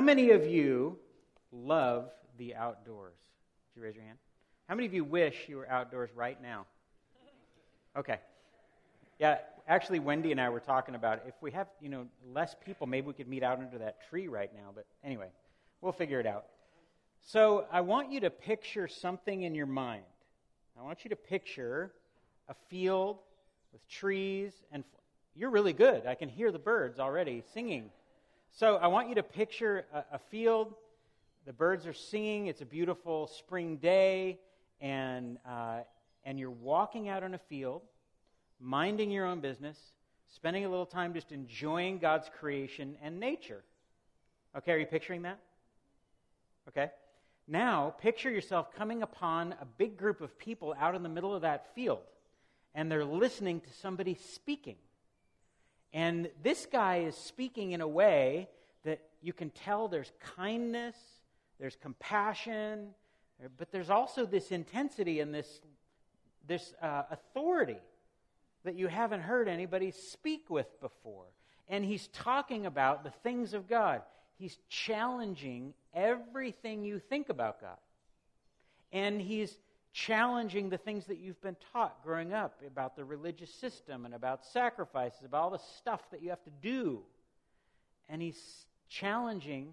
How many of you love the outdoors? Did you raise your hand? How many of you wish you were outdoors right now? Okay. Yeah, actually, Wendy and I were talking about if we have, you know, less people, maybe we could meet out under that tree right now. But anyway, we'll figure it out. So I want you to picture something in your mind. I want you to picture a field with trees and you're really good. I can hear the birds already singing. So I want you to picture a, a field. The birds are singing. It's a beautiful spring day, and uh, and you're walking out on a field, minding your own business, spending a little time just enjoying God's creation and nature. Okay, are you picturing that? Okay. Now, picture yourself coming upon a big group of people out in the middle of that field, and they're listening to somebody speaking. And this guy is speaking in a way that you can tell there's kindness, there's compassion, but there's also this intensity and this, this uh, authority that you haven't heard anybody speak with before. And he's talking about the things of God. He's challenging everything you think about God. And he's challenging the things that you've been taught growing up about the religious system and about sacrifices, about all the stuff that you have to do. And he's challenging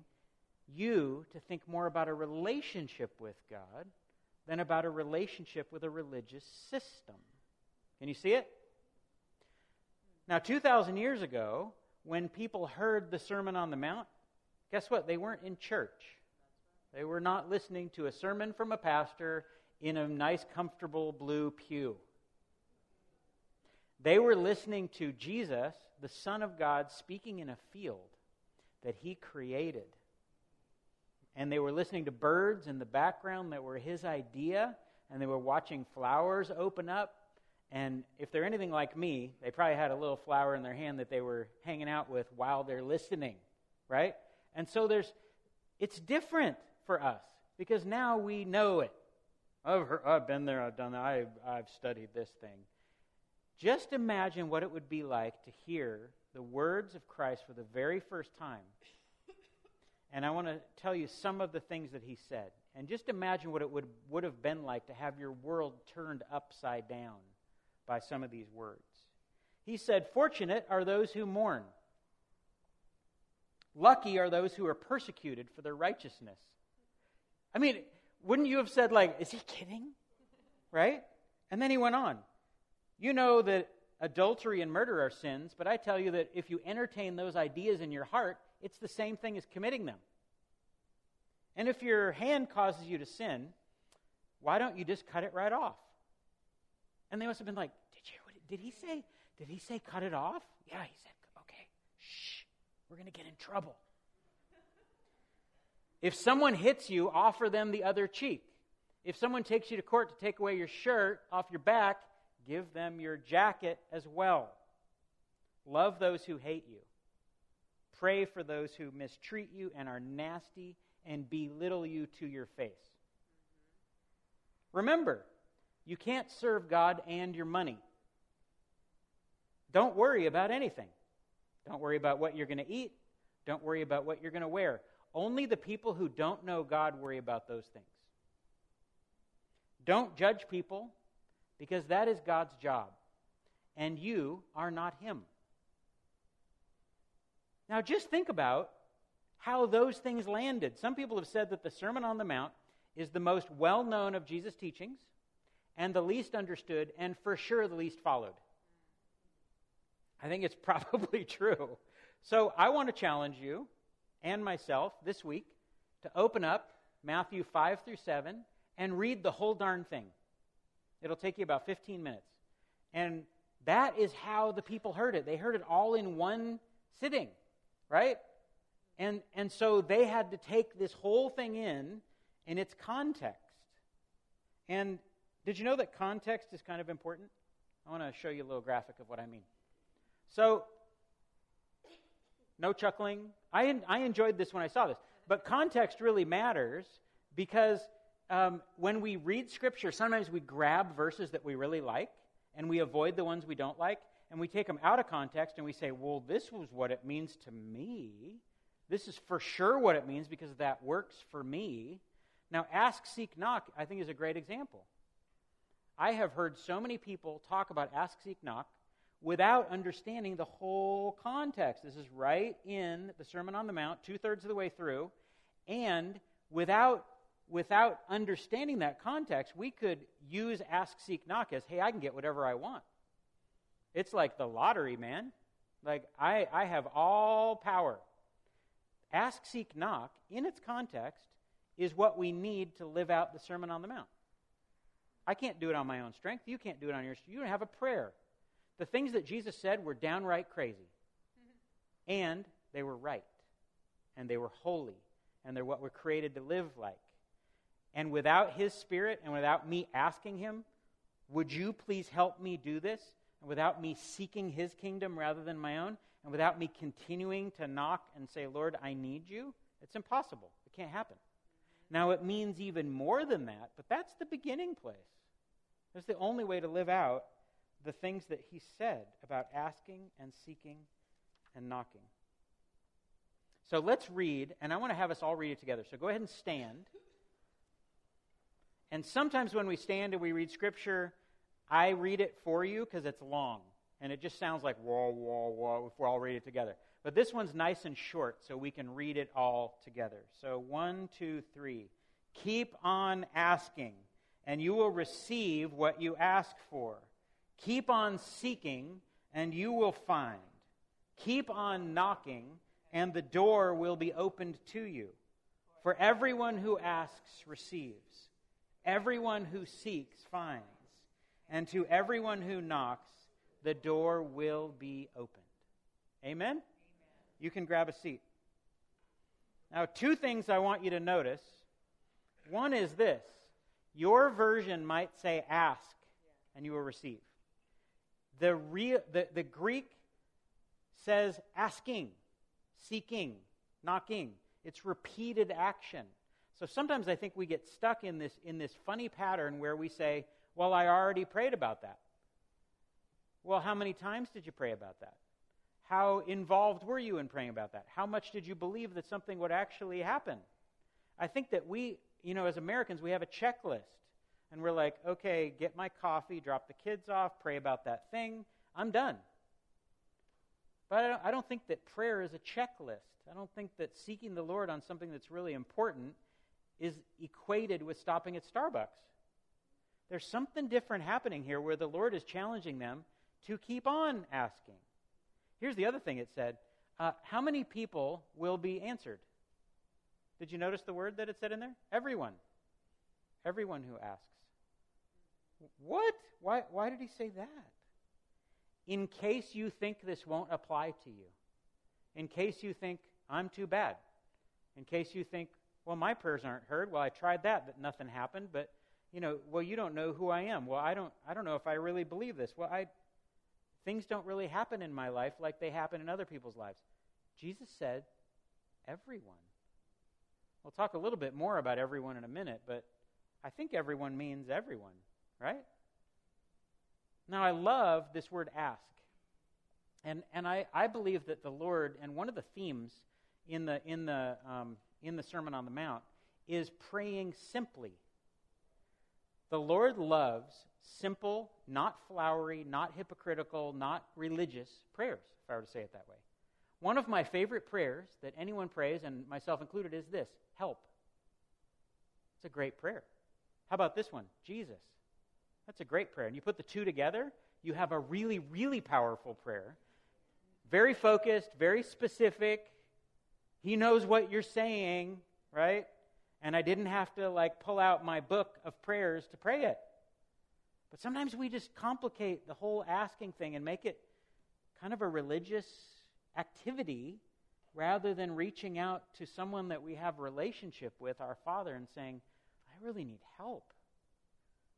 you to think more about a relationship with God than about a relationship with a religious system. Can you see it? Now, 2,000 years ago, when people heard the Sermon on the Mount, guess what? They weren't in church. They were not listening to a sermon from a pastor in a nice, comfortable blue pew. They were listening to Jesus, the Son of God, speaking in a field that he created. And they were listening to birds in the background that were his idea, and they were watching flowers open up. And if they're anything like me, they probably had a little flower in their hand that they were hanging out with while they're listening, right? And so there's, it's different for us because now we know it. I've, heard, I've been there, I've done that, I've, I've studied this thing. Just imagine what it would be like to hear the words of Christ for the very first time. And I want to tell you some of the things that he said. And just imagine what it would, would have been like to have your world turned upside down by some of these words. He said, Fortunate are those who mourn. Lucky are those who are persecuted for their righteousness. I mean, wouldn't you have said, like, is he kidding? Right? And then he went on. You know that adultery and murder are sins, but I tell you that if you entertain those ideas in your heart, it's the same thing as committing them. And if your hand causes you to sin, why don't you just cut it right off? And they must have been like, did, you, did he say, did he say cut it off? Yeah, he said, okay, shh, we're going to get in trouble. If someone hits you, offer them the other cheek. If someone takes you to court to take away your shirt off your back, give them your jacket as well. Love those who hate you. Pray for those who mistreat you and are nasty and belittle you to your face. Remember, you can't serve God and your money. Don't worry about anything. Don't worry about what you're going to eat. Don't worry about what you're going to wear. Only the people who don't know God worry about those things. Don't judge people because that is God's job, and you are not Him. Now, just think about how those things landed. Some people have said that the Sermon on the Mount is the most well known of Jesus' teachings and the least understood, and for sure the least followed. I think it's probably true. So I want to challenge you and myself this week to open up Matthew 5 through 7 and read the whole darn thing. It'll take you about 15 minutes. And that is how the people heard it. They heard it all in one sitting, right? And, and so they had to take this whole thing in in its context. And did you know that context is kind of important? I want to show you a little graphic of what I mean. So, no chuckling. I, I enjoyed this when I saw this. But context really matters because um, when we read Scripture, sometimes we grab verses that we really like and we avoid the ones we don't like and we take them out of context and we say, well, this was what it means to me. This is for sure what it means because that works for me. Now, ask, seek, knock, I think is a great example. I have heard so many people talk about ask, seek, knock without understanding the whole context. This is right in the Sermon on the Mount, two thirds of the way through. And without, without understanding that context, we could use ask, seek, knock as, hey, I can get whatever I want. It's like the lottery, man. Like, I, I have all power. Ask, seek, knock, in its context, is what we need to live out the Sermon on the Mount. I can't do it on my own strength. You can't do it on your strength. You don't have a prayer. The things that Jesus said were downright crazy. And they were right. And they were holy. And they're what we're created to live like. And without His Spirit and without me asking Him, would you please help me do this? And without me seeking His kingdom rather than my own, and without me continuing to knock and say, Lord, I need you, it's impossible. It can't happen. Now, it means even more than that, but that's the beginning place. That's the only way to live out the things that he said about asking and seeking and knocking. So let's read, and I want to have us all read it together. So go ahead and stand. And sometimes when we stand and we read Scripture, I read it for you because it's long. And it just sounds like whoa, whoa, whoa if we all read it together. But this one's nice and short, so we can read it all together. So one, two, three. Keep on asking, and you will receive what you ask for. Keep on seeking, and you will find. Keep on knocking, and the door will be opened to you. For everyone who asks receives, everyone who seeks finds, and to everyone who knocks, the door will be opened. Amen? Amen? You can grab a seat. Now, two things I want you to notice. One is this your version might say ask, and you will receive. The, real, the, the Greek says asking, seeking, knocking. It's repeated action. So sometimes I think we get stuck in this, in this funny pattern where we say, Well, I already prayed about that. Well, how many times did you pray about that? How involved were you in praying about that? How much did you believe that something would actually happen? I think that we, you know, as Americans, we have a checklist and we're like, okay, get my coffee, drop the kids off, pray about that thing, I'm done. But I don't, I don't think that prayer is a checklist. I don't think that seeking the Lord on something that's really important is equated with stopping at Starbucks. There's something different happening here where the Lord is challenging them to keep on asking. Here's the other thing it said uh, How many people will be answered? Did you notice the word that it said in there? Everyone. Everyone who asks. What? Why, why did he say that? In case you think this won't apply to you. In case you think, I'm too bad. In case you think, well, my prayers aren't heard. Well, I tried that, but nothing happened. But, you know, well, you don't know who I am. Well, I don't, I don't know if I really believe this. Well, I, things don't really happen in my life like they happen in other people's lives. Jesus said, everyone. We'll talk a little bit more about everyone in a minute, but I think everyone means everyone right? Now, I love this word ask. And, and I, I believe that the Lord, and one of the themes in the, in, the, um, in the Sermon on the Mount, is praying simply. The Lord loves simple, not flowery, not hypocritical, not religious prayers, if I were to say it that way. One of my favorite prayers that anyone prays, and myself included, is this help. It's a great prayer. How about this one? Jesus, that's a great prayer. And you put the two together, you have a really, really powerful prayer. Very focused, very specific. He knows what you're saying, right? And I didn't have to like pull out my book of prayers to pray it. But sometimes we just complicate the whole asking thing and make it kind of a religious activity rather than reaching out to someone that we have relationship with, our Father, and saying, I really need help.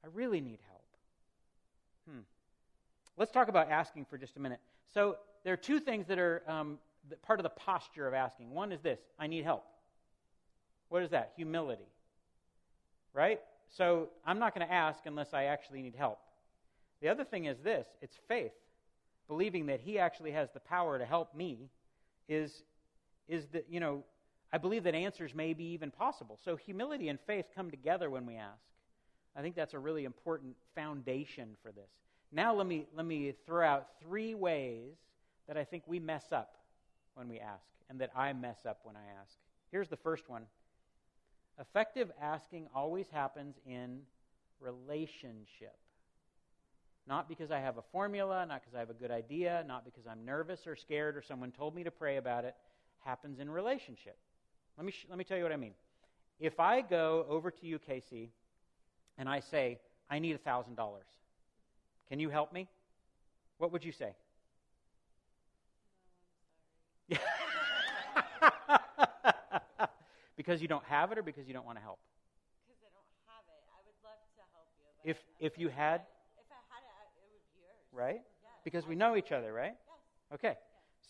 I really need help. Let's talk about asking for just a minute. So, there are two things that are um, part of the posture of asking. One is this I need help. What is that? Humility. Right? So, I'm not going to ask unless I actually need help. The other thing is this it's faith. Believing that He actually has the power to help me is, is that, you know, I believe that answers may be even possible. So humility and faith come together when we ask. I think that's a really important foundation for this. Now let me let me throw out three ways that I think we mess up when we ask and that I mess up when I ask. Here's the first one. Effective asking always happens in relationship. Not because I have a formula, not because I have a good idea, not because I'm nervous or scared or someone told me to pray about it. Happens in relationship. Let me, sh- let me tell you what I mean. If I go over to you, Casey, and I say, I need $1,000, can you help me? What would you say? No, because you don't have it or because you don't want to help? Because I don't have it. I would love to help you. If, if you had, if I had it, it would be yours. right? Because we know each other, right? Yes. Okay.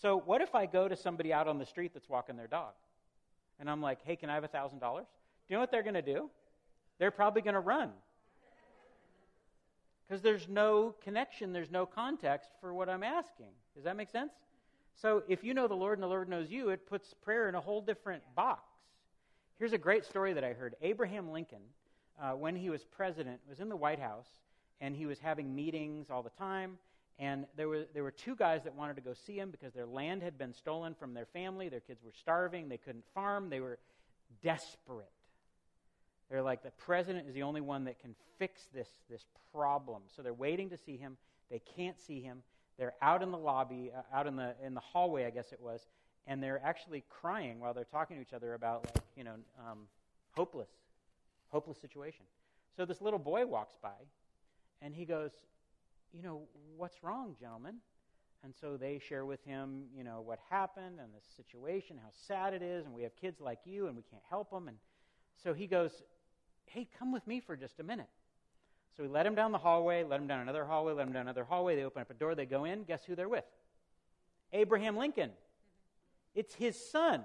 So what if I go to somebody out on the street that's walking their dog? And I'm like, hey, can I have $1,000? Do you know what they're going to do? They're probably going to run. Because there's no connection, there's no context for what I'm asking. Does that make sense? So if you know the Lord and the Lord knows you, it puts prayer in a whole different box. Here's a great story that I heard. Abraham Lincoln, uh, when he was president, was in the White House, and he was having meetings all the time. And there were, there were two guys that wanted to go see him because their land had been stolen from their family. Their kids were starving. They couldn't farm. They were desperate. They're like, the president is the only one that can fix this, this problem. So they're waiting to see him. They can't see him. They're out in the lobby, uh, out in the, in the hallway, I guess it was, and they're actually crying while they're talking to each other about, like, you know, um, hopeless, hopeless situation. So this little boy walks by, and he goes, you know, what's wrong, gentlemen? And so they share with him, you know, what happened and the situation, how sad it is, and we have kids like you, and we can't help them. And so he goes, hey, come with me for just a minute. So we let him down the hallway, let him down another hallway, let him down another hallway. They open up a door, they go in. Guess who they're with? Abraham Lincoln. It's his son.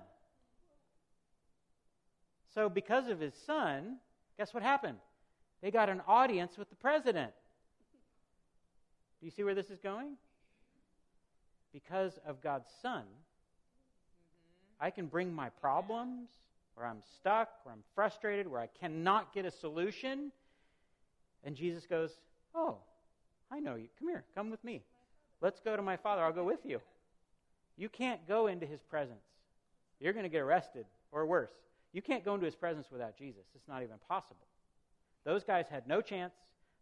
So, because of his son, guess what happened? They got an audience with the president. Do you see where this is going? Because of God's son, I can bring my problems, where I'm stuck, where I'm frustrated, where I cannot get a solution. And Jesus goes, Oh, I know you. Come here, come with me. Let's go to my father. I'll go with you. You can't go into his presence. You're going to get arrested, or worse. You can't go into his presence without Jesus. It's not even possible. Those guys had no chance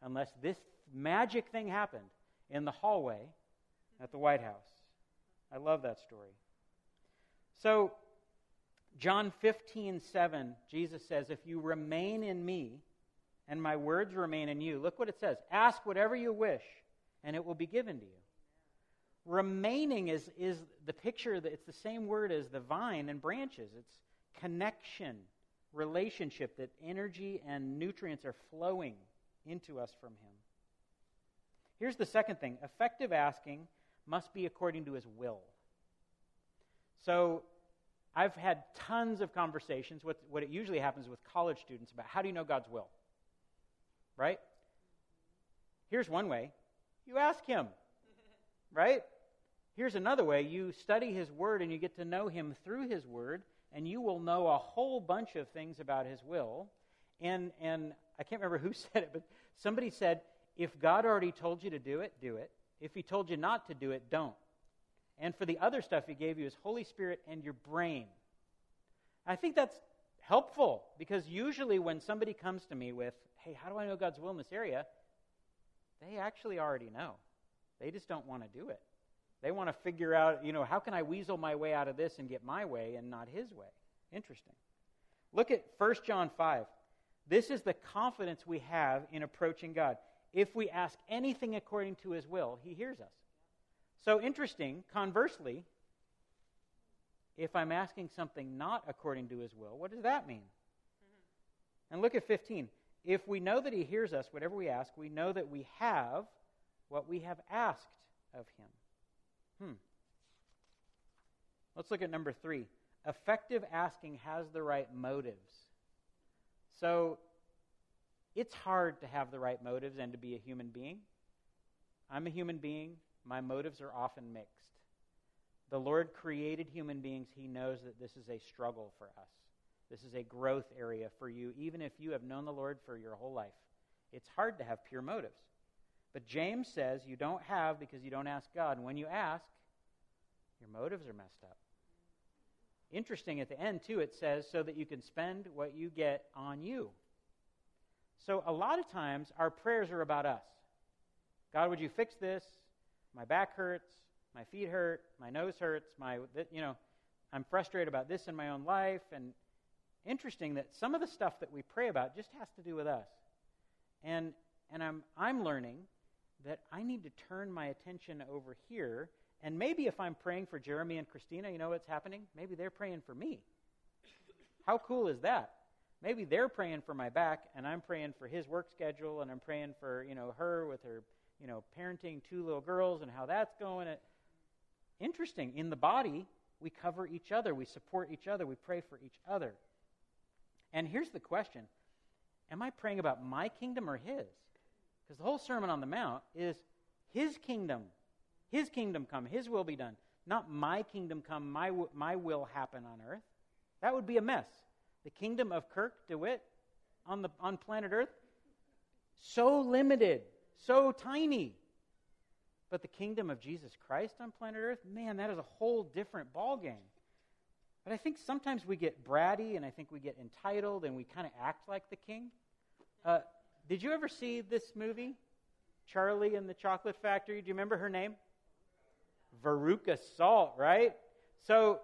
unless this magic thing happened in the hallway at the White House. I love that story. So, John 15, 7, Jesus says, If you remain in me and my words remain in you, look what it says ask whatever you wish, and it will be given to you. Remaining is, is the picture that it's the same word as the vine and branches. It's connection, relationship, that energy and nutrients are flowing into us from Him. Here's the second thing effective asking must be according to His will. So, I've had tons of conversations, what, what it usually happens with college students, about how do you know God's will? Right? Here's one way you ask Him, right? Here's another way you study His Word and you get to know Him through His Word, and you will know a whole bunch of things about His will. And, and I can't remember who said it, but somebody said, if God already told you to do it, do it. If He told you not to do it, don't. And for the other stuff, He gave you His Holy Spirit and your brain. I think that's helpful because usually when somebody comes to me with, hey, how do I know God's will in this area? They actually already know. They just don't want to do it. They want to figure out, you know, how can I weasel my way out of this and get my way and not his way? Interesting. Look at 1 John 5. This is the confidence we have in approaching God. If we ask anything according to his will, he hears us. So interesting, conversely, if I'm asking something not according to his will, what does that mean? Mm-hmm. And look at 15. If we know that he hears us, whatever we ask, we know that we have what we have asked of him. Hmm. Let's look at number three. Effective asking has the right motives. So, it's hard to have the right motives and to be a human being. I'm a human being. My motives are often mixed. the Lord created human beings, He knows that this is a struggle for us. This is a growth area for you, even if you have known the Lord for your whole life. It's hard to have pure motives. But James says you don't have because you don't ask God. And when you ask, your motives are messed up. Interesting at the end, too, it says so that you can spend what you get on you. So a lot of times our prayers are about us. God, would you fix this? My back hurts. My feet hurt. My nose hurts. My, you know, I'm frustrated about this in my own life. And interesting that some of the stuff that we pray about just has to do with us. And, and I'm, I'm learning that I need to turn my attention over here. And maybe if I'm praying for Jeremy and Christina, you know what's happening? Maybe they're praying for me. How cool is that? Maybe they're praying for my back, and I'm praying for his work schedule, and I'm praying for you know her with her you know parenting two little girls and how that's going. Interesting. In the body, we cover each other, we support each other, we pray for each other. And here's the question: Am I praying about my kingdom or his? Because the whole Sermon on the Mount is His kingdom. His kingdom come, His will be done. Not my kingdom come, my, my will happen on earth. That would be a mess. The kingdom of Kirk DeWitt on, the, on planet Earth, so limited, so tiny. But the kingdom of Jesus Christ on planet Earth, man, that is a whole different ballgame. But I think sometimes we get bratty and I think we get entitled and we kind of act like the king. Uh, did you ever see this movie, Charlie and the Chocolate Factory? Do you remember her name? Veruca Salt, right? So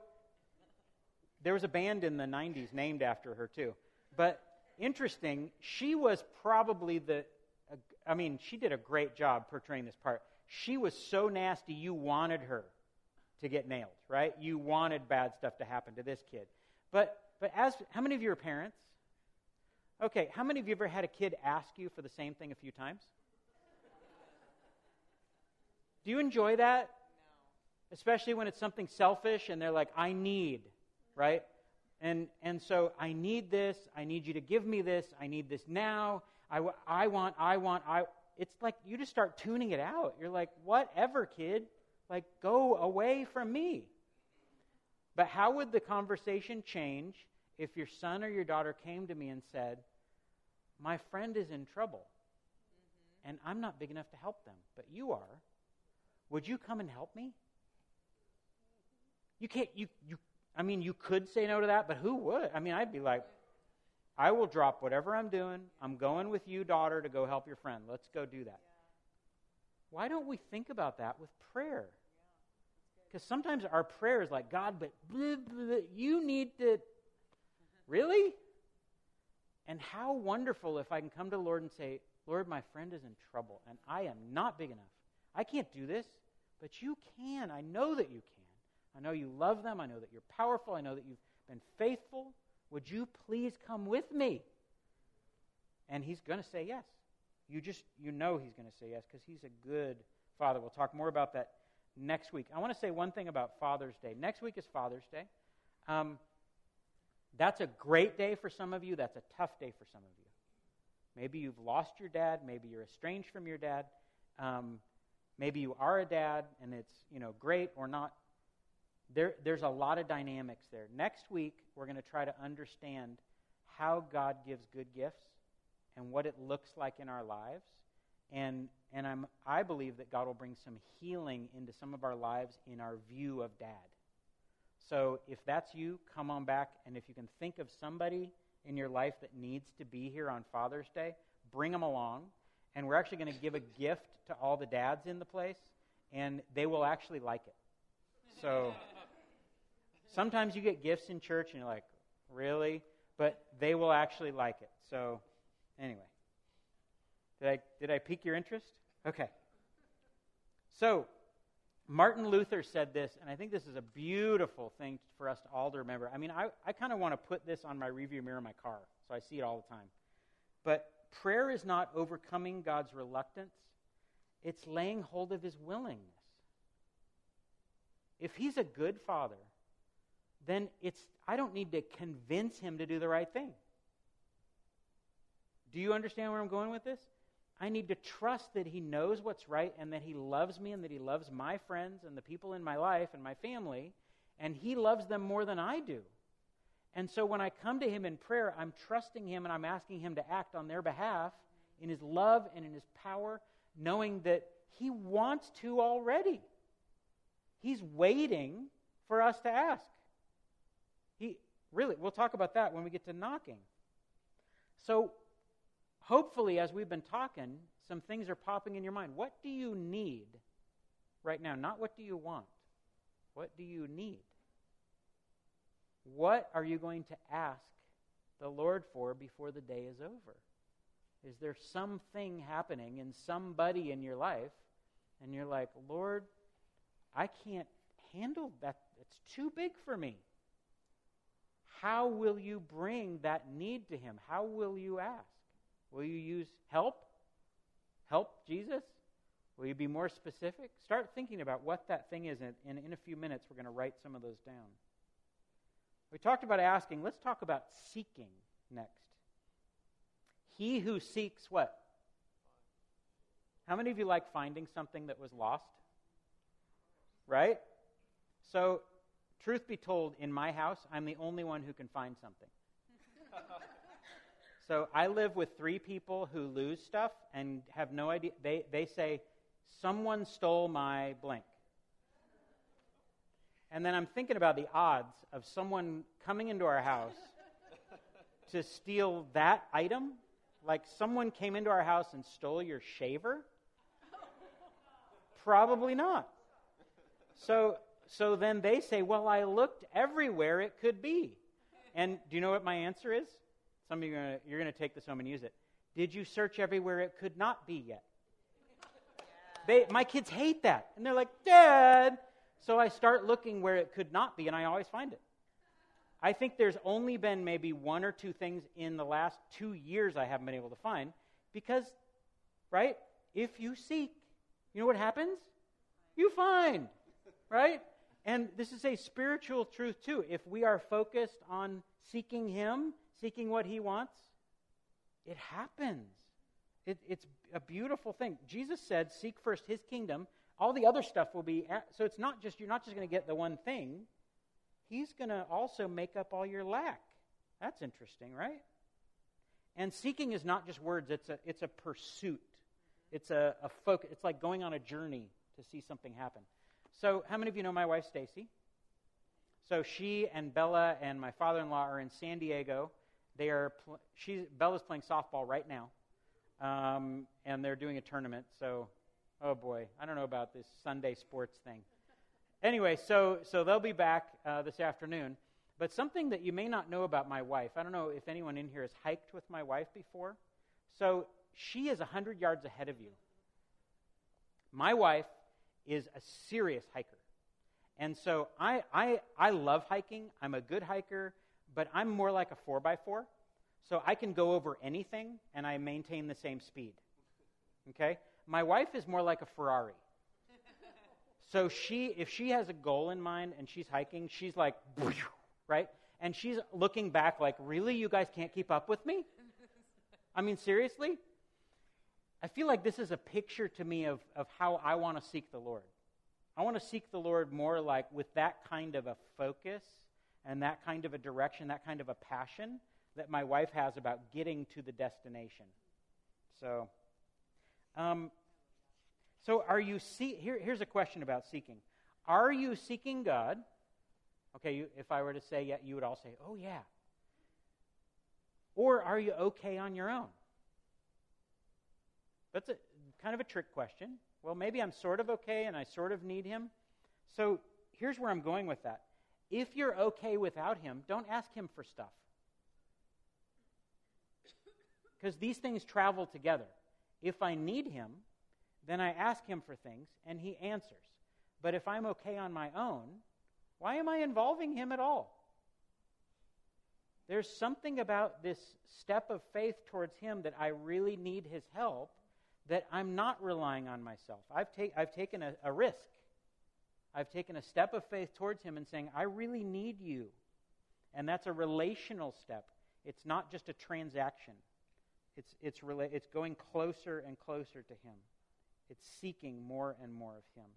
there was a band in the 90s named after her, too. But interesting, she was probably the, I mean, she did a great job portraying this part. She was so nasty, you wanted her to get nailed, right? You wanted bad stuff to happen to this kid. But, but as, how many of you are parents? Okay, how many of you ever had a kid ask you for the same thing a few times? Do you enjoy that? No. Especially when it's something selfish and they're like, I need, right? And, and so I need this. I need you to give me this. I need this now. I, I want, I want, I. It's like you just start tuning it out. You're like, whatever, kid. Like, go away from me. But how would the conversation change if your son or your daughter came to me and said, My friend is in trouble, mm-hmm. and I'm not big enough to help them, but you are, would you come and help me? You can't, you, you, I mean, you could say no to that, but who would? I mean, I'd be like, I will drop whatever I'm doing. I'm going with you, daughter, to go help your friend. Let's go do that. Why don't we think about that with prayer? Because sometimes our prayer is like, God, but you need to Really? And how wonderful if I can come to the Lord and say, Lord, my friend is in trouble, and I am not big enough. I can't do this, but you can. I know that you can. I know you love them. I know that you're powerful. I know that you've been faithful. Would you please come with me? And he's going to say yes. You just, you know he's going to say yes because he's a good father. We'll talk more about that next week. I want to say one thing about Father's Day. Next week is Father's Day. Um, that's a great day for some of you. That's a tough day for some of you. Maybe you've lost your dad. Maybe you're estranged from your dad. Um, maybe you are a dad and it's you know great or not. There, there's a lot of dynamics there. Next week, we're going to try to understand how God gives good gifts and what it looks like in our lives. And, and I'm, I believe that God will bring some healing into some of our lives in our view of dad. So if that's you, come on back. And if you can think of somebody in your life that needs to be here on Father's Day, bring them along. And we're actually going to give a gift to all the dads in the place, and they will actually like it. So sometimes you get gifts in church, and you're like, really? But they will actually like it. So anyway, did I, did I pique your interest? Okay. So, Martin Luther said this, and I think this is a beautiful thing for us to all to remember. I mean, I, I kind of want to put this on my rearview mirror in my car, so I see it all the time. But prayer is not overcoming God's reluctance, it's laying hold of his willingness. If he's a good father, then it's I don't need to convince him to do the right thing. Do you understand where I'm going with this? I need to trust that He knows what's right and that He loves me and that He loves my friends and the people in my life and my family, and He loves them more than I do. And so when I come to Him in prayer, I'm trusting Him and I'm asking Him to act on their behalf in His love and in His power, knowing that He wants to already. He's waiting for us to ask. Really, we'll talk about that when we get to knocking. So, hopefully, as we've been talking, some things are popping in your mind. What do you need right now? Not what do you want. What do you need? What are you going to ask the Lord for before the day is over? Is there something happening in somebody in your life, and you're like, Lord, I can't handle that. It's too big for me. How will you bring that need to Him? How will you ask? Will you use help? Help Jesus? Will you be more specific? Start thinking about what that thing is, and in a few minutes, we're going to write some of those down. We talked about asking. Let's talk about seeking next. He who seeks what? How many of you like finding something that was lost? Right? So, truth be told, in my house, I'm the only one who can find something. so, I live with three people who lose stuff and have no idea. They, they say, Someone stole my blank. And then I'm thinking about the odds of someone coming into our house to steal that item. Like someone came into our house and stole your shaver? Probably not. So, so then they say, Well, I looked everywhere it could be. And do you know what my answer is? Some of you are going to take this home and use it. Did you search everywhere it could not be yet? They, my kids hate that. And they're like, Dad, so I start looking where it could not be, and I always find it. I think there's only been maybe one or two things in the last two years I haven't been able to find because, right? If you seek, you know what happens? You find, right? And this is a spiritual truth too. If we are focused on seeking Him, seeking what He wants, it happens. It, it's a beautiful thing. Jesus said, Seek first His kingdom. All the other stuff will be so it's not just you're not just going to get the one thing. He's going to also make up all your lack. That's interesting right? And seeking is not just words. It's a it's a pursuit. It's a, a focus it's like going on a journey to see something happen so how many of you know my wife stacy so she and bella and my father-in-law are in san diego they are pl- she's bella's playing softball right now um, and they're doing a tournament so Oh boy, I don't know about this Sunday sports thing. Anyway, so so they'll be back uh, this afternoon. But something that you may not know about my wife, I don't know if anyone in here has hiked with my wife before. So she is 100 yards ahead of you. My wife is a serious hiker. And so I, I, I love hiking. I'm a good hiker, but I'm more like a 4x4. So I can go over anything and I maintain the same speed. Okay? My wife is more like a Ferrari. So she, if she has a goal in mind and she's hiking, she's like, right? And she's looking back like, really? You guys can't keep up with me? I mean, seriously? I feel like this is a picture to me of, of how I want to seek the Lord. I want to seek the Lord more like with that kind of a focus and that kind of a direction, that kind of a passion that my wife has about getting to the destination. So um, so, are you see? Here, here's a question about seeking. Are you seeking God? Okay, you, if I were to say yeah, you would all say, "Oh yeah." Or are you okay on your own? That's a kind of a trick question. Well, maybe I'm sort of okay and I sort of need Him. So here's where I'm going with that. If you're okay without Him, don't ask Him for stuff. Because these things travel together. If I need him, then I ask him for things and he answers. But if I'm okay on my own, why am I involving him at all? There's something about this step of faith towards him that I really need his help that I'm not relying on myself. I've, ta- I've taken a, a risk. I've taken a step of faith towards him and saying, I really need you. And that's a relational step. It's not just a transaction. It's, it's, rela- it's going closer and closer to Him. It's seeking more and more of Him.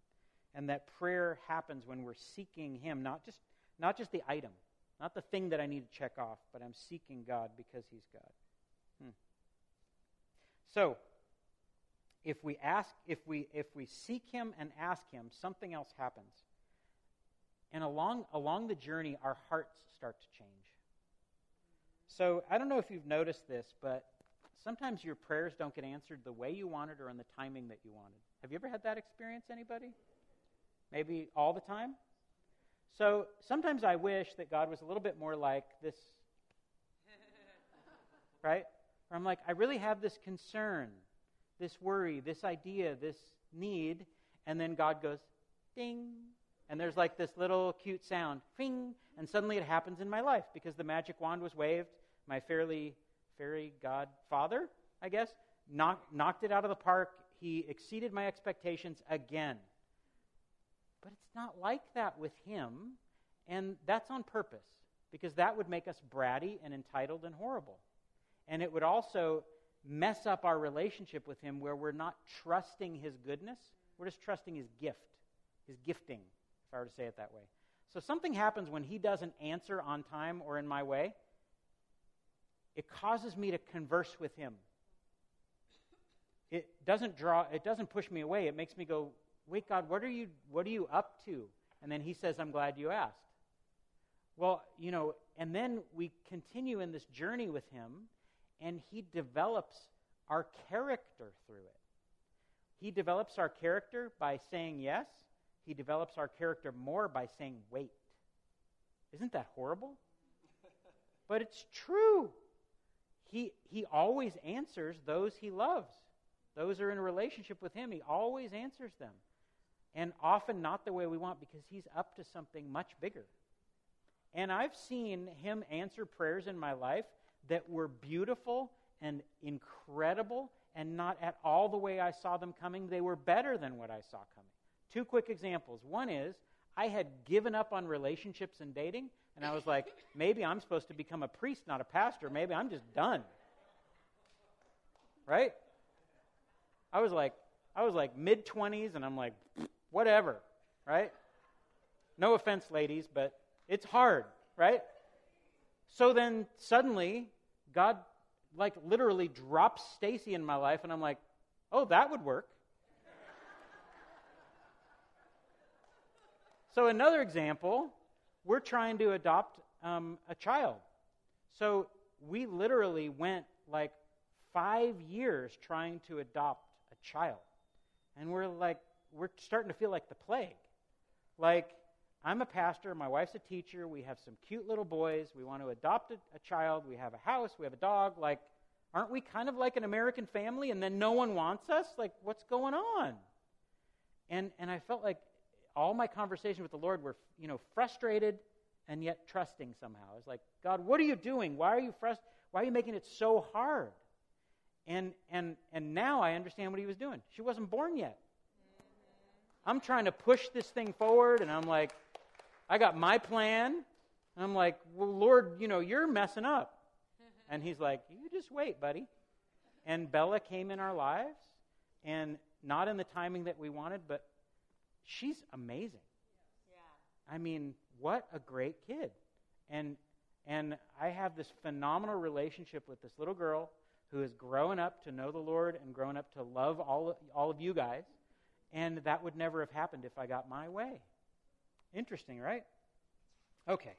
And that prayer happens when we're seeking Him, not just, not just the item, not the thing that I need to check off, but I'm seeking God because He's God. Hmm. So, if we ask, if we, if we seek Him and ask Him, something else happens. And along, along the journey, our hearts start to change. So, I don't know if you've noticed this, but sometimes your prayers don't get answered the way you wanted or in the timing that you wanted. Have you ever had that experience, anybody? Maybe all the time? So sometimes I wish that God was a little bit more like this, right? Where I'm like, I really have this concern, this worry, this idea, this need, and then God goes, ding, and there's like this little cute sound, fing, and suddenly it happens in my life because the magic wand was waved. My fairly fairy godfather, I guess, knocked, knocked it out of the park. He exceeded my expectations again. But it's not like that with him, and that's on purpose, because that would make us bratty and entitled and horrible. And it would also mess up our relationship with him where we're not trusting his goodness, we're just trusting his gift, his gifting, if I were to say it that way. So something happens when he doesn't answer on time or in my way, it causes me to converse with him. It doesn't draw it doesn't push me away. It makes me go, "Wait, God, what are you what are you up to?" And then he says, "I'm glad you asked." Well, you know, and then we continue in this journey with him and he develops our character through it. He develops our character by saying yes. He develops our character more by saying wait. Isn't that horrible? but it's true he, he always answers those he loves. Those are in a relationship with him. He always answers them. And often not the way we want because he's up to something much bigger. And I've seen him answer prayers in my life that were beautiful and incredible and not at all the way I saw them coming. They were better than what I saw coming. Two quick examples. One is I had given up on relationships and dating, and I was like, maybe I'm supposed to become a priest, not a pastor. Maybe I'm just done. Right? I was like, I was like mid 20s, and I'm like, whatever. Right? No offense, ladies, but it's hard. Right? So then suddenly, God, like, literally drops Stacy in my life, and I'm like, oh, that would work. so, another example we're trying to adopt um, a child. So we literally went like five years trying to adopt a child. And we're like, we're starting to feel like the plague. Like, I'm a pastor, my wife's a teacher, we have some cute little boys, we want to adopt a, a child, we have a house, we have a dog. Like, aren't we kind of like an American family and then no one wants us? Like, what's going on? And, and I felt like all my conversations with the Lord were, you know, frustrated and yet trusting somehow. It's like, God, what are you doing? Why are you frust- Why are you making it so hard? And and and now I understand what he was doing. She wasn't born yet. I'm trying to push this thing forward, and I'm like, I got my plan. And I'm like, well, Lord, you know, you're messing up. And he's like, you just wait, buddy. And Bella came in our lives, and not in the timing that we wanted, but she's amazing. Yeah. I mean, what a great kid. And and I have this phenomenal relationship with this little girl who is growing up to know the Lord and growing up to love all all of you guys. And that would never have happened if I got my way. Interesting, right? Okay.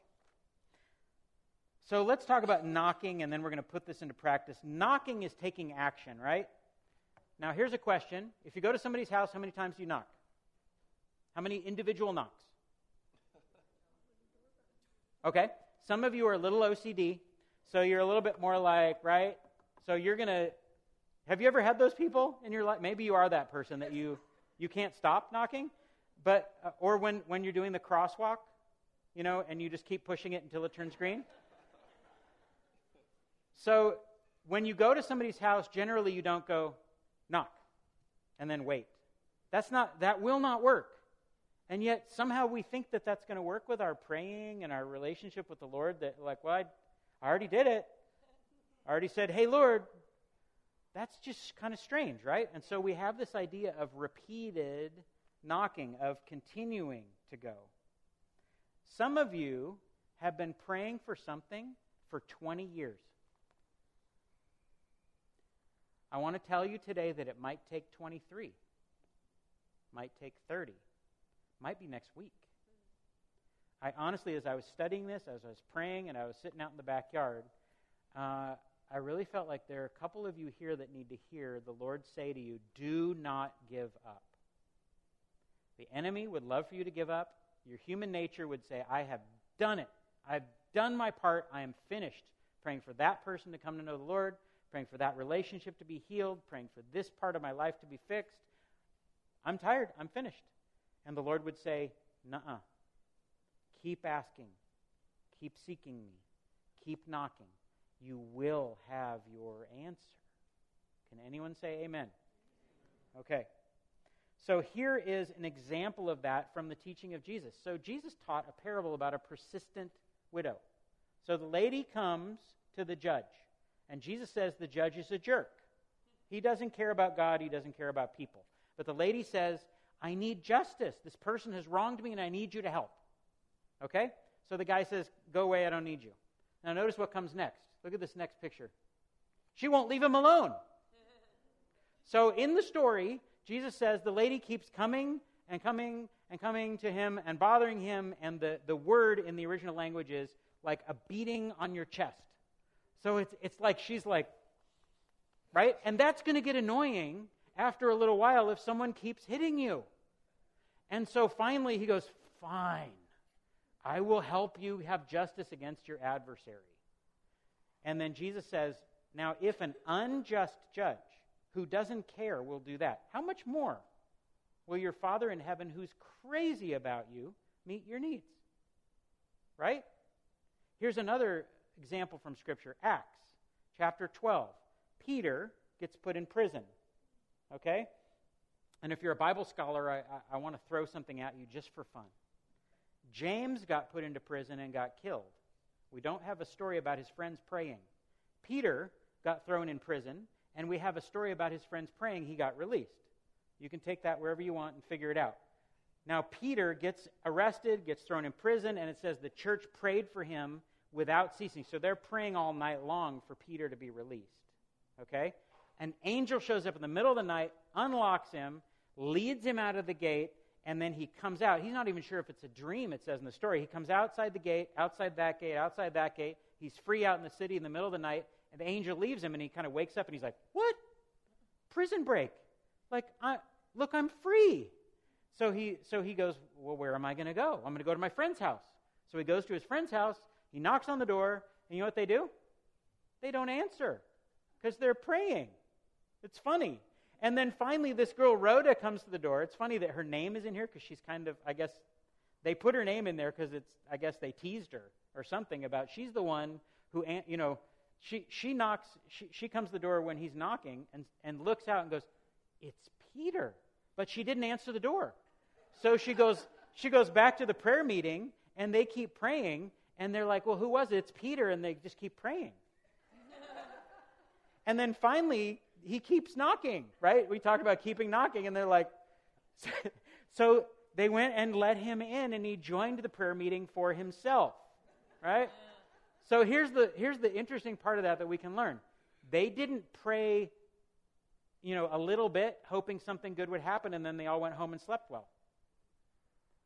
So let's talk about knocking, and then we're going to put this into practice. Knocking is taking action, right? Now, here's a question. If you go to somebody's house, how many times do you knock? How many individual knocks? Okay? Some of you are a little OCD, so you're a little bit more like, right? So you're going to Have you ever had those people in your life? Maybe you are that person that you you can't stop knocking, but uh, or when when you're doing the crosswalk, you know, and you just keep pushing it until it turns green. So when you go to somebody's house, generally you don't go knock and then wait. That's not that will not work. And yet somehow we think that that's going to work with our praying and our relationship with the Lord that like, well, I, I already did it. I already said, "Hey Lord, that's just kind of strange, right? And so we have this idea of repeated knocking, of continuing to go. Some of you have been praying for something for 20 years. I want to tell you today that it might take 23, might take 30, might be next week. I honestly, as I was studying this, as I was praying, and I was sitting out in the backyard, uh, I really felt like there are a couple of you here that need to hear the Lord say to you, do not give up. The enemy would love for you to give up. Your human nature would say, I have done it. I've done my part. I am finished. Praying for that person to come to know the Lord, praying for that relationship to be healed, praying for this part of my life to be fixed. I'm tired. I'm finished. And the Lord would say, Nuh uh. Keep asking. Keep seeking me. Keep knocking you will have your answer. Can anyone say amen? Okay. So here is an example of that from the teaching of Jesus. So Jesus taught a parable about a persistent widow. So the lady comes to the judge, and Jesus says the judge is a jerk. He doesn't care about God, he doesn't care about people. But the lady says, I need justice. This person has wronged me, and I need you to help. Okay? So the guy says, Go away, I don't need you. Now notice what comes next. Look at this next picture. She won't leave him alone. So in the story, Jesus says the lady keeps coming and coming and coming to him and bothering him, and the, the word in the original language is like a beating on your chest. So it's, it's like she's like, right? And that's going to get annoying after a little while if someone keeps hitting you. And so finally he goes, Fine, I will help you have justice against your adversary. And then Jesus says, Now, if an unjust judge who doesn't care will do that, how much more will your Father in heaven, who's crazy about you, meet your needs? Right? Here's another example from Scripture Acts chapter 12. Peter gets put in prison. Okay? And if you're a Bible scholar, I, I, I want to throw something at you just for fun. James got put into prison and got killed. We don't have a story about his friends praying. Peter got thrown in prison, and we have a story about his friends praying. He got released. You can take that wherever you want and figure it out. Now, Peter gets arrested, gets thrown in prison, and it says the church prayed for him without ceasing. So they're praying all night long for Peter to be released. Okay? An angel shows up in the middle of the night, unlocks him, leads him out of the gate, and then he comes out. He's not even sure if it's a dream, it says in the story. He comes outside the gate, outside that gate, outside that gate. He's free out in the city in the middle of the night, and the angel leaves him, and he kind of wakes up and he's like, What? Prison break. Like, I, look, I'm free. So he, so he goes, Well, where am I going to go? I'm going to go to my friend's house. So he goes to his friend's house, he knocks on the door, and you know what they do? They don't answer because they're praying. It's funny. And then finally, this girl, Rhoda, comes to the door. It's funny that her name is in here because she's kind of, I guess, they put her name in there because it's, I guess, they teased her or something about she's the one who, you know, she, she knocks, she, she comes to the door when he's knocking and, and looks out and goes, It's Peter. But she didn't answer the door. So she goes, she goes back to the prayer meeting and they keep praying and they're like, Well, who was it? It's Peter. And they just keep praying. and then finally, he keeps knocking, right? We talk about keeping knocking, and they're like, so they went and let him in, and he joined the prayer meeting for himself, right? So here's the here's the interesting part of that that we can learn. They didn't pray, you know, a little bit, hoping something good would happen, and then they all went home and slept well.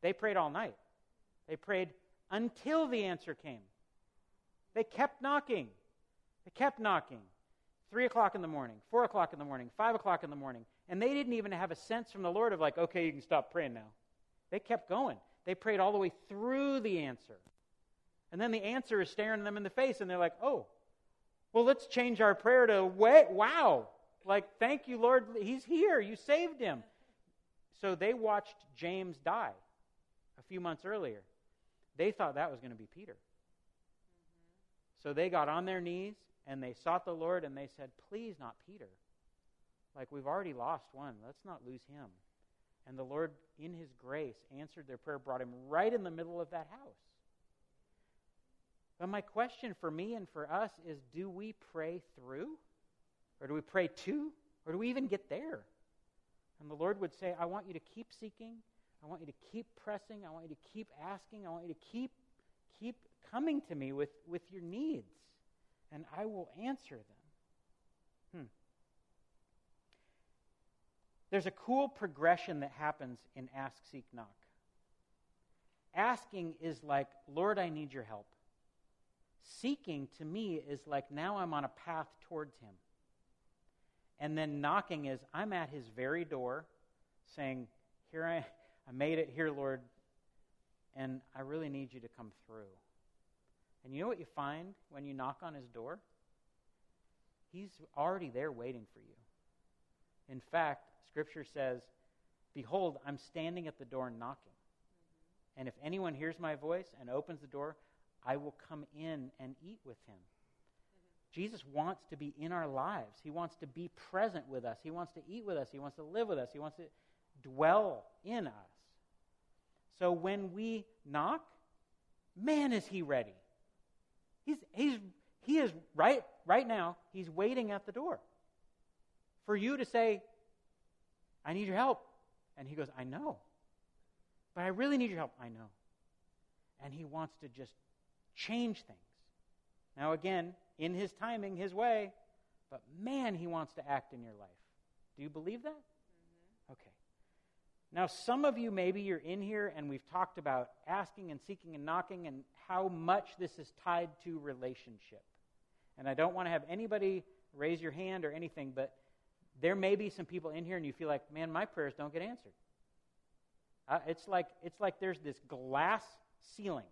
They prayed all night. They prayed until the answer came. They kept knocking. They kept knocking. 3 o'clock in the morning, 4 o'clock in the morning, 5 o'clock in the morning. And they didn't even have a sense from the Lord of, like, okay, you can stop praying now. They kept going. They prayed all the way through the answer. And then the answer is staring them in the face, and they're like, oh, well, let's change our prayer to, wait, wow. Like, thank you, Lord, he's here. You saved him. So they watched James die a few months earlier. They thought that was going to be Peter. Mm-hmm. So they got on their knees and they sought the Lord and they said, Please, not Peter. Like, we've already lost one. Let's not lose him. And the Lord, in his grace, answered their prayer, brought him right in the middle of that house. But my question for me and for us is do we pray through? Or do we pray to? Or do we even get there? And the Lord would say, I want you to keep seeking. I want you to keep pressing. I want you to keep asking. I want you to keep, keep coming to me with, with your needs. And I will answer them. Hmm. There's a cool progression that happens in Ask, Seek, Knock. Asking is like, Lord, I need your help. Seeking to me is like, now I'm on a path towards Him. And then knocking is, I'm at His very door saying, Here I, I made it here, Lord, and I really need you to come through. And you know what you find when you knock on His door? He's already there waiting for you. In fact, Scripture says, Behold, I'm standing at the door knocking. And if anyone hears my voice and opens the door, I will come in and eat with him. Jesus wants to be in our lives. He wants to be present with us. He wants to eat with us. He wants to live with us. He wants to dwell in us. So when we knock, man, is he ready. He's, he's, he is right, right now, he's waiting at the door for you to say, I need your help. And he goes, I know. But I really need your help. I know. And he wants to just change things. Now, again, in his timing, his way, but man, he wants to act in your life. Do you believe that? Mm-hmm. Okay. Now, some of you, maybe you're in here and we've talked about asking and seeking and knocking and how much this is tied to relationship. And I don't want to have anybody raise your hand or anything, but there may be some people in here and you feel like, man, my prayers don't get answered. Uh, it's like it's like there's this glass ceiling.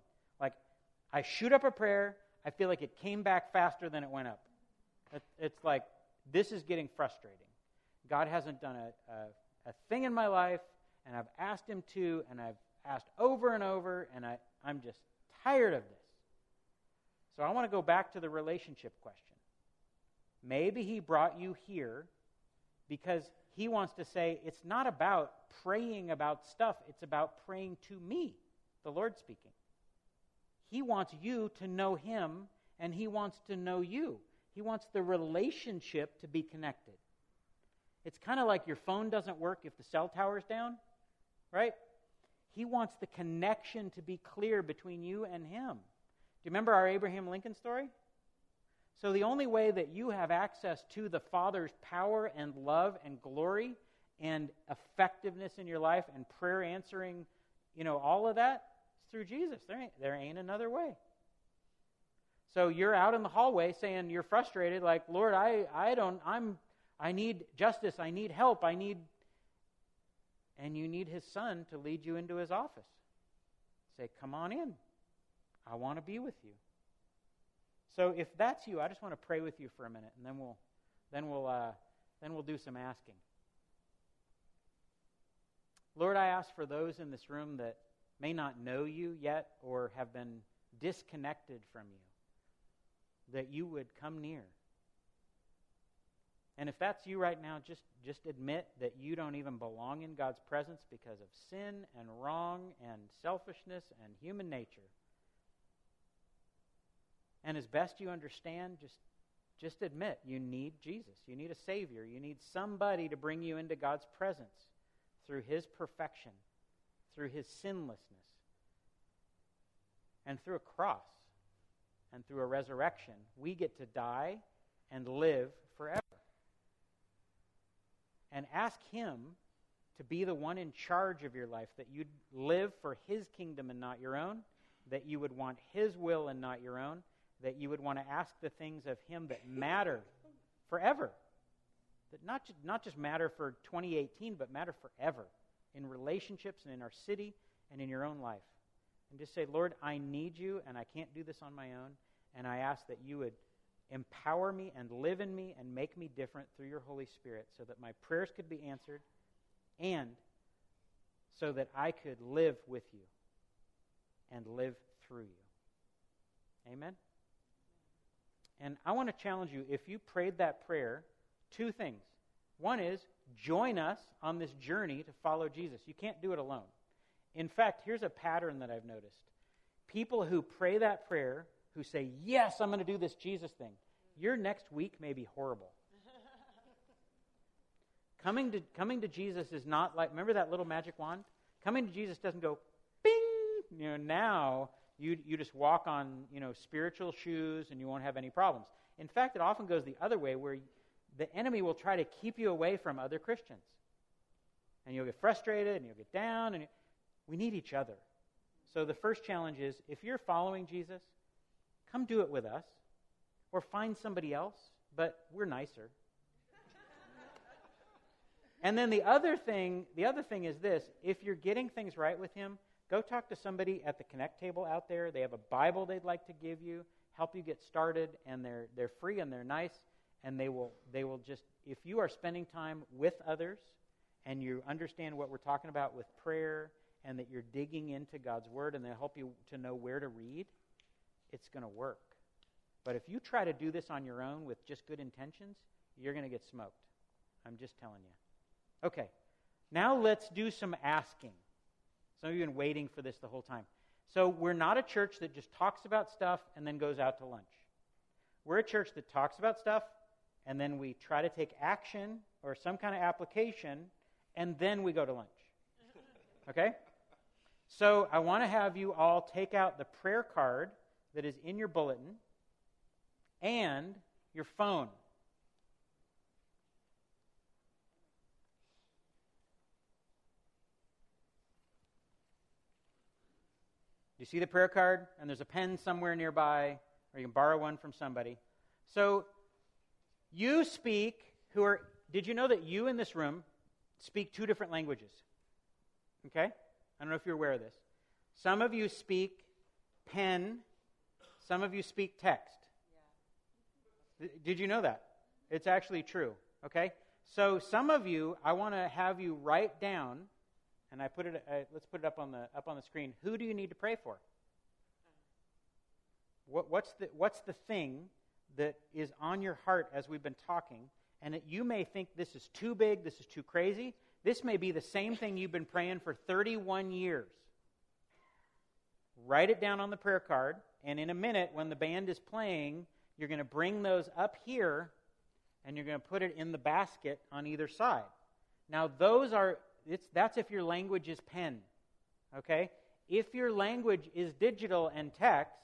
I shoot up a prayer, I feel like it came back faster than it went up. It's like this is getting frustrating. God hasn't done a, a, a thing in my life, and I've asked Him to, and I've asked over and over, and I, I'm just tired of this. So I want to go back to the relationship question. Maybe He brought you here because he wants to say it's not about praying about stuff, it's about praying to me, the Lord speaking. He wants you to know him, and he wants to know you. He wants the relationship to be connected. It's kind of like your phone doesn't work if the cell tower's down, right? He wants the connection to be clear between you and him. Do you remember our Abraham Lincoln story? So, the only way that you have access to the Father's power and love and glory and effectiveness in your life and prayer answering, you know, all of that through Jesus. There ain't, there ain't another way. So you're out in the hallway saying you're frustrated, like, Lord, I, I don't, I'm, I need justice, I need help, I need, and you need his son to lead you into his office. Say, come on in. I want to be with you. So if that's you, I just want to pray with you for a minute, and then we'll, then we'll, uh, then we'll do some asking. Lord, I ask for those in this room that may not know you yet or have been disconnected from you, that you would come near. And if that's you right now, just, just admit that you don't even belong in God's presence because of sin and wrong and selfishness and human nature. And as best you understand, just, just admit you need Jesus. You need a Savior. You need somebody to bring you into God's presence through His perfection, through His sinlessness, and through a cross and through a resurrection. We get to die and live forever. And ask Him to be the one in charge of your life, that you'd live for His kingdom and not your own, that you would want His will and not your own that you would want to ask the things of Him that matter forever. That not, ju- not just matter for 2018, but matter forever in relationships and in our city and in your own life. And just say, Lord, I need you, and I can't do this on my own. And I ask that you would empower me and live in me and make me different through your Holy Spirit so that my prayers could be answered and so that I could live with you and live through you. Amen? And I want to challenge you if you prayed that prayer, two things. One is join us on this journey to follow Jesus. You can't do it alone. In fact, here's a pattern that I've noticed people who pray that prayer, who say, Yes, I'm going to do this Jesus thing, your next week may be horrible. Coming to, coming to Jesus is not like, remember that little magic wand? Coming to Jesus doesn't go, bing! You know, now you, you just walk on, you know, spiritual shoes and you won't have any problems. In fact, it often goes the other way where the enemy will try to keep you away from other Christians. And you'll get frustrated and you'll get down. And we need each other. So the first challenge is if you're following Jesus, come do it with us or find somebody else, but we're nicer. and then the other thing, the other thing is this, if you're getting things right with him, go talk to somebody at the connect table out there. They have a Bible they'd like to give you, help you get started, and they're they're free and they're nice and they will they will just if you are spending time with others and you understand what we're talking about with prayer and that you're digging into God's word and they help you to know where to read, it's going to work. But if you try to do this on your own with just good intentions, you're going to get smoked. I'm just telling you. Okay. Now let's do some asking. Some of you have been waiting for this the whole time. So we're not a church that just talks about stuff and then goes out to lunch. We're a church that talks about stuff and then we try to take action or some kind of application, and then we go to lunch. Okay? So I want to have you all take out the prayer card that is in your bulletin and your phone. You see the prayer card? And there's a pen somewhere nearby, or you can borrow one from somebody. So you speak, who are, did you know that you in this room speak two different languages? Okay? I don't know if you're aware of this. Some of you speak pen, some of you speak text. Did you know that? It's actually true. Okay? So some of you, I want to have you write down, and I put it. Uh, let's put it up on the up on the screen. Who do you need to pray for? What, what's the what's the thing that is on your heart as we've been talking, and that you may think this is too big, this is too crazy. This may be the same thing you've been praying for 31 years. Write it down on the prayer card, and in a minute, when the band is playing, you're going to bring those up here and you're going to put it in the basket on either side. Now, those are, it's, that's if your language is pen. Okay? If your language is digital and text,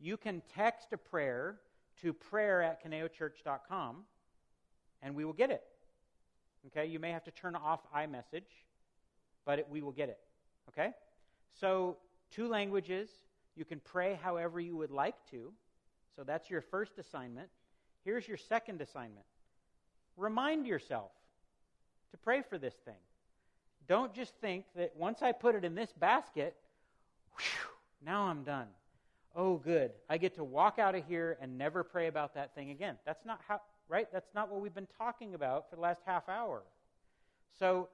you can text a prayer to prayer at kaneochurch.com and we will get it. Okay? You may have to turn off iMessage, but it, we will get it. Okay? So, two languages. You can pray however you would like to. So, that's your first assignment. Here's your second assignment remind yourself to pray for this thing. Don't just think that once I put it in this basket, whew, now I'm done oh, good, I get to walk out of here and never pray about that thing again. That's not how, right? That's not what we've been talking about for the last half hour. So,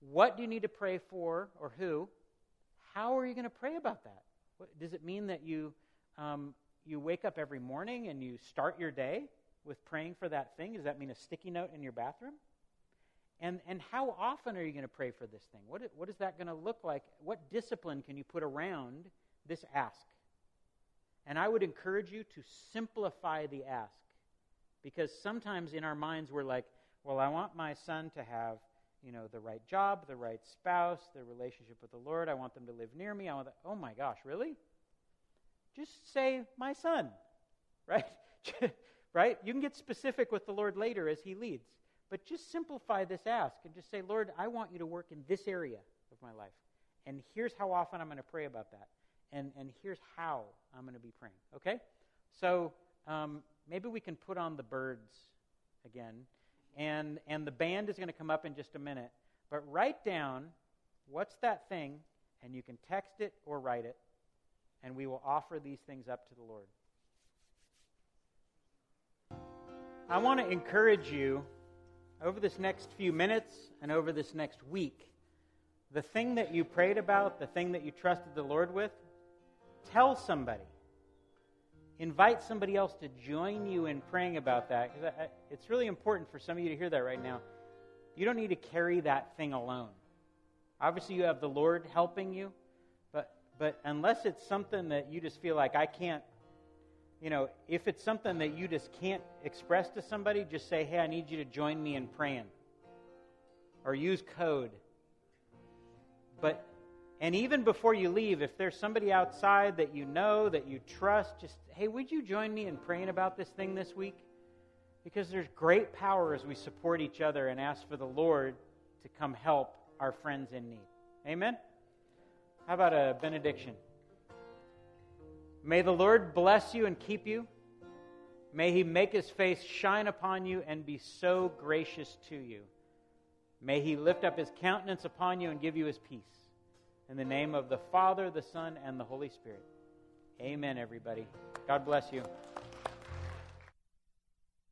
what do you need to pray for or who? How are you going to pray about that? What, does it mean that you, um, you wake up every morning and you start your day with praying for that thing? Does that mean a sticky note in your bathroom? And, and how often are you going to pray for this thing? What, what is that going to look like? What discipline can you put around this ask? And I would encourage you to simplify the ask. Because sometimes in our minds we're like, well, I want my son to have, you know, the right job, the right spouse, the relationship with the Lord. I want them to live near me. I want oh my gosh, really? Just say my son. Right? right? You can get specific with the Lord later as he leads. But just simplify this ask and just say, Lord, I want you to work in this area of my life. And here's how often I'm going to pray about that and, and here's how I'm going to be praying. Okay? So um, maybe we can put on the birds again. And, and the band is going to come up in just a minute. But write down what's that thing, and you can text it or write it, and we will offer these things up to the Lord. I want to encourage you over this next few minutes and over this next week the thing that you prayed about, the thing that you trusted the Lord with, Tell somebody. Invite somebody else to join you in praying about that. Because it's really important for some of you to hear that right now. You don't need to carry that thing alone. Obviously, you have the Lord helping you, but, but unless it's something that you just feel like I can't, you know, if it's something that you just can't express to somebody, just say, hey, I need you to join me in praying. or use code. But and even before you leave, if there's somebody outside that you know, that you trust, just, hey, would you join me in praying about this thing this week? Because there's great power as we support each other and ask for the Lord to come help our friends in need. Amen? How about a benediction? May the Lord bless you and keep you. May he make his face shine upon you and be so gracious to you. May he lift up his countenance upon you and give you his peace. In the name of the Father, the Son, and the Holy Spirit. Amen, everybody. God bless you.